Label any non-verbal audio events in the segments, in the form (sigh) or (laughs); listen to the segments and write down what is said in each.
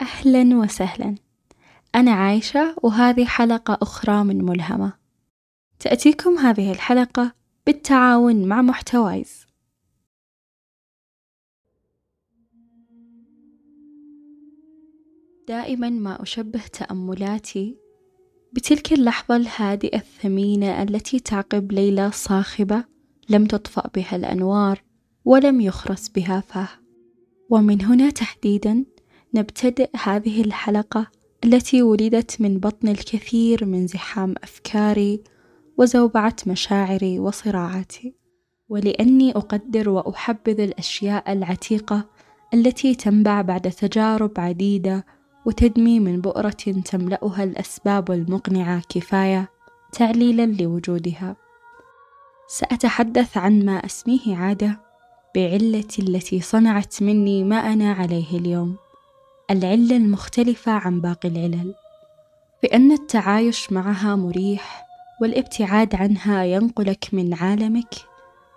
أهلا وسهلا. أنا عايشة وهذه حلقة أخرى من ملهمة. تأتيكم هذه الحلقة بالتعاون مع محتوايز. دائما ما أشبه تأملاتي بتلك اللحظة الهادئة الثمينة التي تعقب ليلة صاخبة لم تطفأ بها الأنوار ولم يخرس بها فاه. ومن هنا تحديدا نبتدئ هذه الحلقة التي ولدت من بطن الكثير من زحام أفكاري وزوبعة مشاعري وصراعاتي. ولأني أقدر وأحبذ الأشياء العتيقة التي تنبع بعد تجارب عديدة وتدمي من بؤرة تملأها الأسباب المقنعة كفاية تعليلا لوجودها. سأتحدث عن ما أسميه عادة بعلتي التي صنعت مني ما أنا عليه اليوم. العلة المختلفة عن باقي العلل بأن التعايش معها مريح والابتعاد عنها ينقلك من عالمك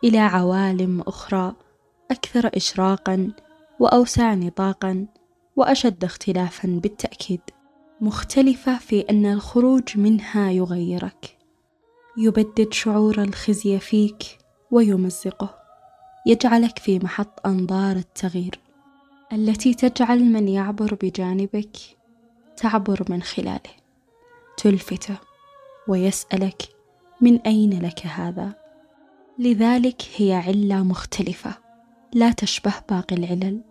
إلى عوالم أخرى أكثر إشراقا وأوسع نطاقا وأشد اختلافا بالتأكيد. مختلفة في أن الخروج منها يغيرك يبدد شعور الخزي فيك ويمزقه يجعلك في محط أنظار التغيير. التي تجعل من يعبر بجانبك تعبر من خلاله. تلفته ويسألك من أين لك هذا؟ لذلك هي علة مختلفة. لا تشبه باقي العلل.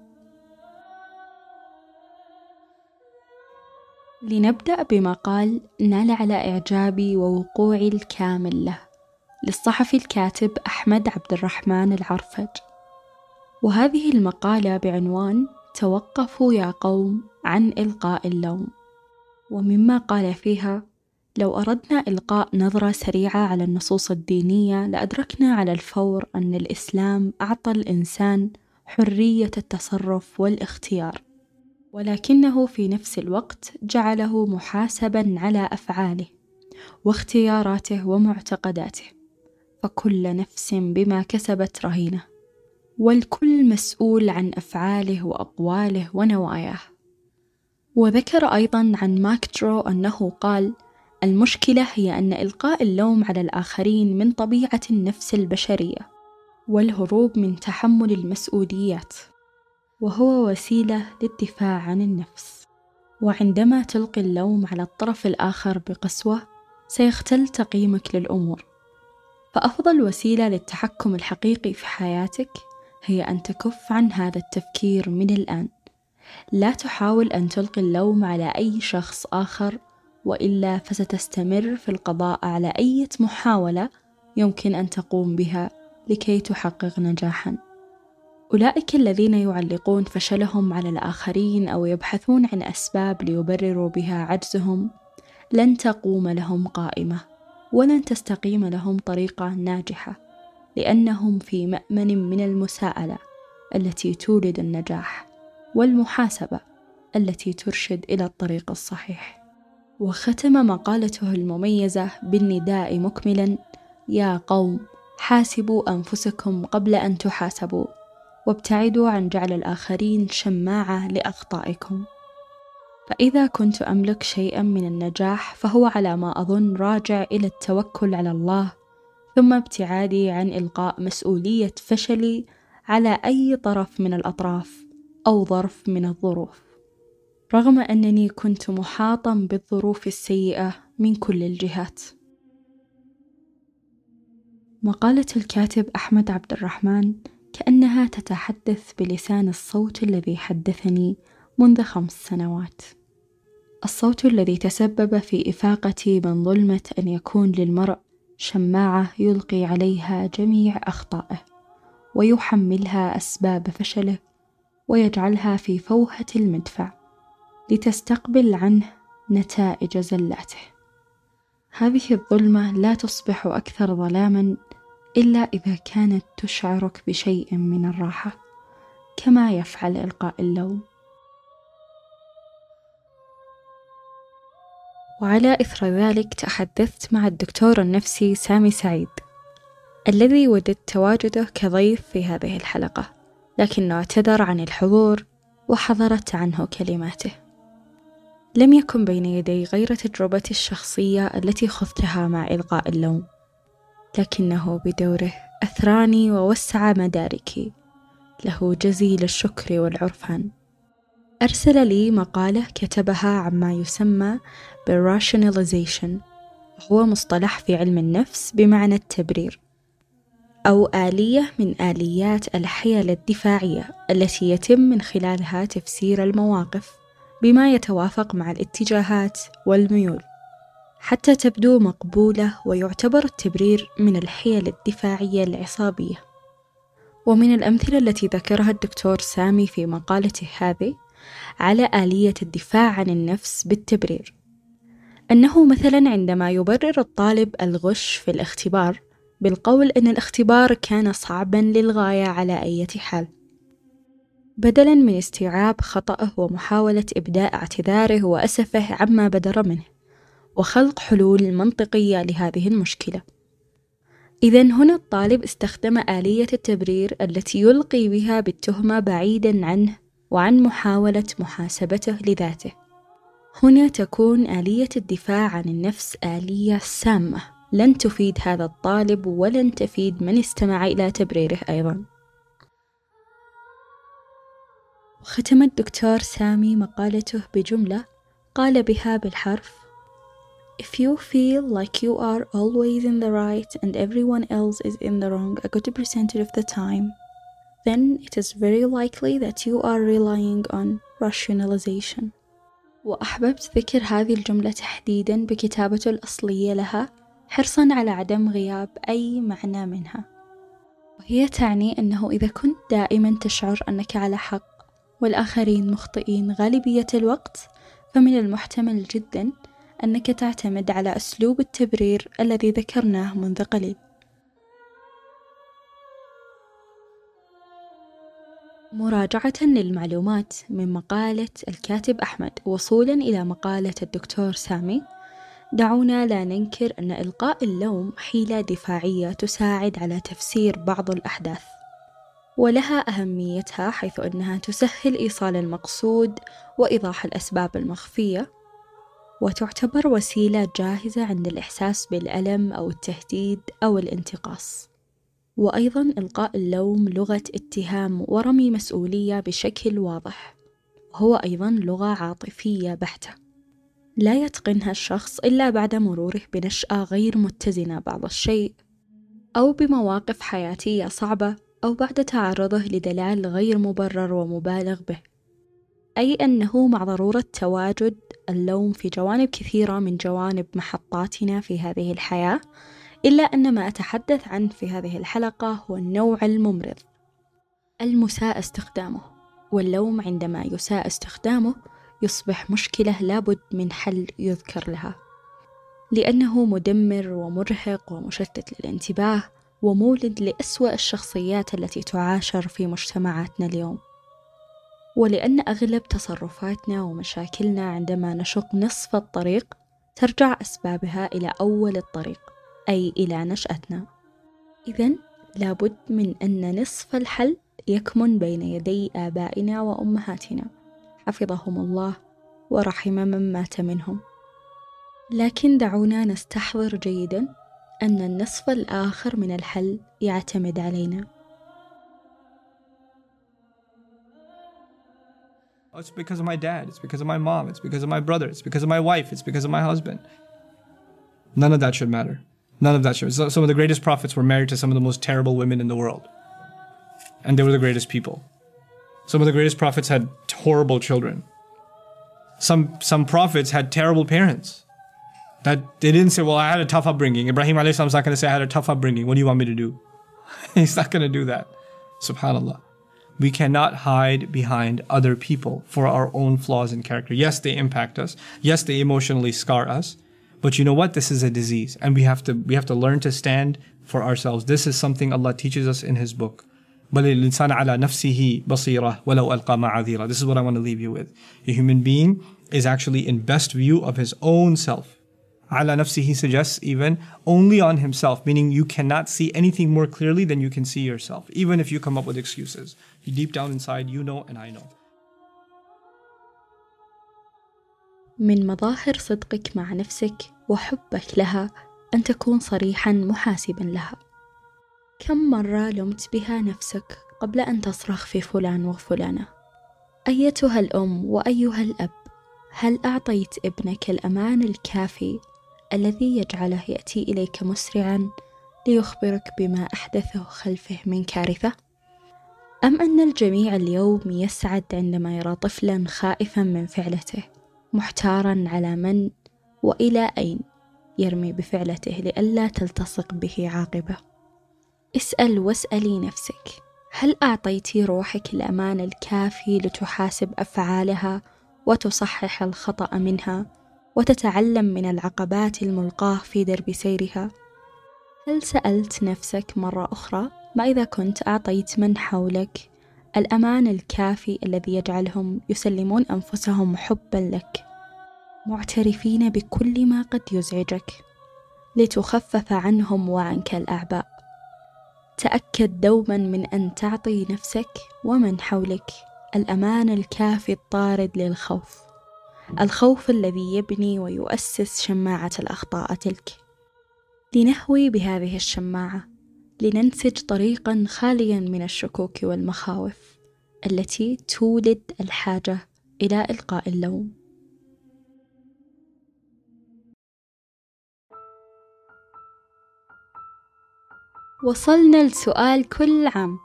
لنبدأ بمقال نال على إعجابي ووقوعي الكامل له. للصحفي الكاتب أحمد عبد الرحمن العرفج. وهذه المقالة بعنوان توقفوا يا قوم عن إلقاء اللوم. ومما قال فيها لو أردنا إلقاء نظرة سريعة على النصوص الدينية لأدركنا على الفور أن الإسلام أعطى الإنسان حرية التصرف والاختيار ولكنه في نفس الوقت جعله محاسبا على أفعاله واختياراته ومعتقداته فكل نفس بما كسبت رهينة. والكل مسؤول عن أفعاله وأقواله ونواياه. وذكر أيضا عن ماكترو أنه قال المشكلة هي أن إلقاء اللوم على الآخرين من طبيعة النفس البشرية والهروب من تحمل المسؤوليات وهو وسيلة للدفاع عن النفس. وعندما تلقي اللوم على الطرف الآخر بقسوة سيختل تقييمك للأمور. فأفضل وسيلة للتحكم الحقيقي في حياتك هي أن تكف عن هذا التفكير من الآن لا تحاول أن تلقي اللوم على أي شخص آخر وإلا فستستمر في القضاء على أي محاولة يمكن أن تقوم بها لكي تحقق نجاحًا. أولئك الذين يعلقون فشلهم على الآخرين أو يبحثون عن أسباب ليبرروا بها عجزهم لن تقوم لهم قائمة ولن تستقيم لهم طريقة ناجحة لأنهم في مأمن من المساءلة التي تولد النجاح والمحاسبة التي ترشد إلى الطريق الصحيح. وختم مقالته المميزة بالنداء مكملا يا قوم حاسبوا أنفسكم قبل أن تحاسبوا وابتعدوا عن جعل الآخرين شماعة لأخطائكم. فإذا كنت أملك شيئا من النجاح فهو على ما أظن راجع إلى التوكل على الله ثم ابتعادي عن إلقاء مسؤولية فشلي على أي طرف من الأطراف أو ظرف من الظروف. رغم أنني كنت محاطا بالظروف السيئة من كل الجهات. مقالة الكاتب أحمد عبد الرحمن كأنها تتحدث بلسان الصوت الذي حدثني منذ خمس سنوات. الصوت الذي تسبب في إفاقتي من ظلمة أن يكون للمرء شماعة يلقي عليها جميع أخطائه ويحملها أسباب فشله ويجعلها في فوهة المدفع لتستقبل عنه نتائج زلاته. هذه الظلمة لا تصبح أكثر ظلاما إلا إذا كانت تشعرك بشيء من الراحة كما يفعل إلقاء اللوم. وعلى إثر ذلك تحدثت مع الدكتور النفسي سامي سعيد الذي وددت تواجده كضيف في هذه الحلقة لكنه اعتذر عن الحضور وحضرت عنه كلماته. لم يكن بين يدي غير تجربتي الشخصية التي خضتها مع إلقاء اللوم لكنه بدوره أثراني ووسع مداركي له جزيل الشكر والعرفان. أرسل لي مقالة كتبها عما يسمى بالrationalization وهو مصطلح في علم النفس بمعنى التبرير أو آلية من آليات الحيل الدفاعية التي يتم من خلالها تفسير المواقف بما يتوافق مع الاتجاهات والميول حتى تبدو مقبولة ويعتبر التبرير من الحيل الدفاعية العصابية. ومن الأمثلة التي ذكرها الدكتور سامي في مقالته هذه على آلية الدفاع عن النفس بالتبرير. أنه مثلا عندما يبرر الطالب الغش في الاختبار بالقول أن الاختبار كان صعبا للغاية على أي حال. بدلا من استيعاب خطأه ومحاولة إبداء اعتذاره وأسفه عما بدر منه وخلق حلول منطقية لهذه المشكلة. إذا هنا الطالب استخدم آلية التبرير التي يلقي بها بالتهمة بعيدا عنه وعن محاولة محاسبته لذاته. هنا تكون آلية الدفاع عن النفس آلية سامة. لن تفيد هذا الطالب ولن تفيد من استمع إلى تبريره أيضا. وختم الدكتور سامي مقالته بجملة قال بها بالحرف If you feel like you are always in the right and everyone else is in the wrong a good percentage of the time, then it is very likely that you are relying on rationalization. وأحببت ذكر هذه الجملة تحديدا بكتابته الأصلية لها حرصا على عدم غياب أي معنى منها وهي تعني أنه إذا كنت دائما تشعر أنك على حق والآخرين مخطئين غالبية الوقت فمن المحتمل جدا أنك تعتمد على أسلوب التبرير الذي ذكرناه منذ قليل مراجعة للمعلومات من مقالة الكاتب أحمد وصولا إلى مقالة الدكتور سامي. دعونا لا ننكر أن إلقاء اللوم حيلة دفاعية تساعد على تفسير بعض الأحداث ولها أهميتها حيث أنها تسهل إيصال المقصود وإيضاح الأسباب المخفية وتعتبر وسيلة جاهزة عند الإحساس بالألم أو التهديد أو الانتقاص. وأيضا إلقاء اللوم لغة اتهام ورمي مسؤولية بشكل واضح. وهو أيضا لغة عاطفية بحتة. لا يتقنها الشخص إلا بعد مروره بنشأة غير متزنة بعض الشيء أو بمواقف حياتية صعبة أو بعد تعرضه لدلال غير مبرر ومبالغ به. أي أنه مع ضرورة تواجد اللوم في جوانب كثيرة من جوانب محطاتنا في هذه الحياة إلا أن ما أتحدث عنه في هذه الحلقة هو النوع الممرض. المساء استخدامه. واللوم عندما يساء استخدامه يصبح مشكلة لابد من حل يذكر لها. لأنه مدمر ومرهق ومشتت للانتباه ومولد لأسوأ الشخصيات التي تعاشر في مجتمعاتنا اليوم. ولأن أغلب تصرفاتنا ومشاكلنا عندما نشق نصف الطريق ترجع أسبابها إلى أول الطريق. أي إلى نشأتنا إذا لابد من أن نصف الحل يكمن بين يدي آبائنا وأمهاتنا حفظهم الله ورحم من مات منهم لكن دعونا نستحضر جيدا أن النصف الآخر من الحل يعتمد علينا It's because of my dad. It's because of my mom. It's because of my brother. It's because of my wife. It's because of my husband. None of that should matter. None of that should. So, some of the greatest prophets were married to some of the most terrible women in the world. And they were the greatest people. Some of the greatest prophets had horrible children. Some, some prophets had terrible parents. That they didn't say, well, I had a tough upbringing. Ibrahim is not going to say, I had a tough upbringing. What do you want me to do? (laughs) He's not going to do that. Subhanallah. We cannot hide behind other people for our own flaws in character. Yes, they impact us. Yes, they emotionally scar us. But you know what? This is a disease, and we have to we have to learn to stand for ourselves. This is something Allah teaches us in His book. This is what I want to leave you with. A human being is actually in best view of his own self. Ala nafsi, he suggests even only on himself, meaning you cannot see anything more clearly than you can see yourself, even if you come up with excuses. Deep down inside, you know and I know. من مظاهر صدقك مع نفسك وحبك لها أن تكون صريحا محاسبا لها. كم مرة لمت بها نفسك قبل أن تصرخ في فلان وفلانة؟ أيتها الأم وأيها الأب هل أعطيت ابنك الأمان الكافي الذي يجعله يأتي إليك مسرعا ليخبرك بما أحدثه خلفه من كارثة؟ أم أن الجميع اليوم يسعد عندما يرى طفلا خائفا من فعلته؟ محتارا على من وإلى أين يرمي بفعلته لئلا تلتصق به عاقبة اسأل واسألي نفسك هل أعطيت روحك الأمان الكافي لتحاسب أفعالها وتصحح الخطأ منها وتتعلم من العقبات الملقاة في درب سيرها؟ هل سألت نفسك مرة أخرى ما إذا كنت أعطيت من حولك الأمان الكافي الذي يجعلهم يسلمون أنفسهم حبا لك. معترفين بكل ما قد يزعجك. لتخفف عنهم وعنك الأعباء. تأكد دوما من أن تعطي نفسك ومن حولك. الأمان الكافي الطارد للخوف. الخوف الذي يبني ويؤسس شماعة الأخطاء تلك. لنهوي بهذه الشماعة. لننسج طريقا خاليا من الشكوك والمخاوف التي تولد الحاجة إلى إلقاء اللوم. وصلنا لسؤال كل عام.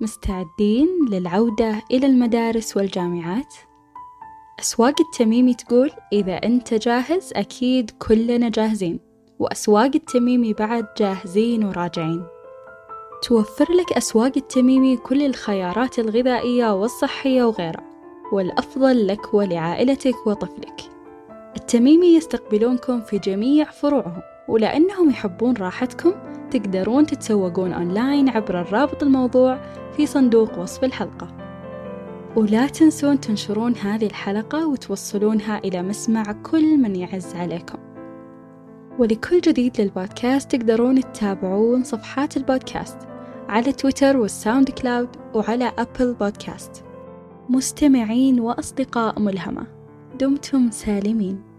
مستعدين للعودة إلى المدارس والجامعات؟ أسواق التميمي تقول إذا أنت جاهز أكيد كلنا جاهزين وأسواق التميمي بعد جاهزين وراجعين. توفر لك أسواق التميمي كل الخيارات الغذائية والصحية وغيرها والأفضل لك ولعائلتك وطفلك. التميمي يستقبلونكم في جميع فروعهم ولأنهم يحبون راحتكم تقدرون تتسوقون أونلاين عبر الرابط الموضوع في صندوق وصف الحلقة. ولا تنسون تنشرون هذه الحلقة وتوصلونها إلى مسمع كل من يعز عليكم. ولكل جديد للبودكاست تقدرون تتابعون صفحات البودكاست. على تويتر وال SoundCloud وعلى Apple Podcast. مستمعين وأصدقاء ملهمة دمتم سالمين.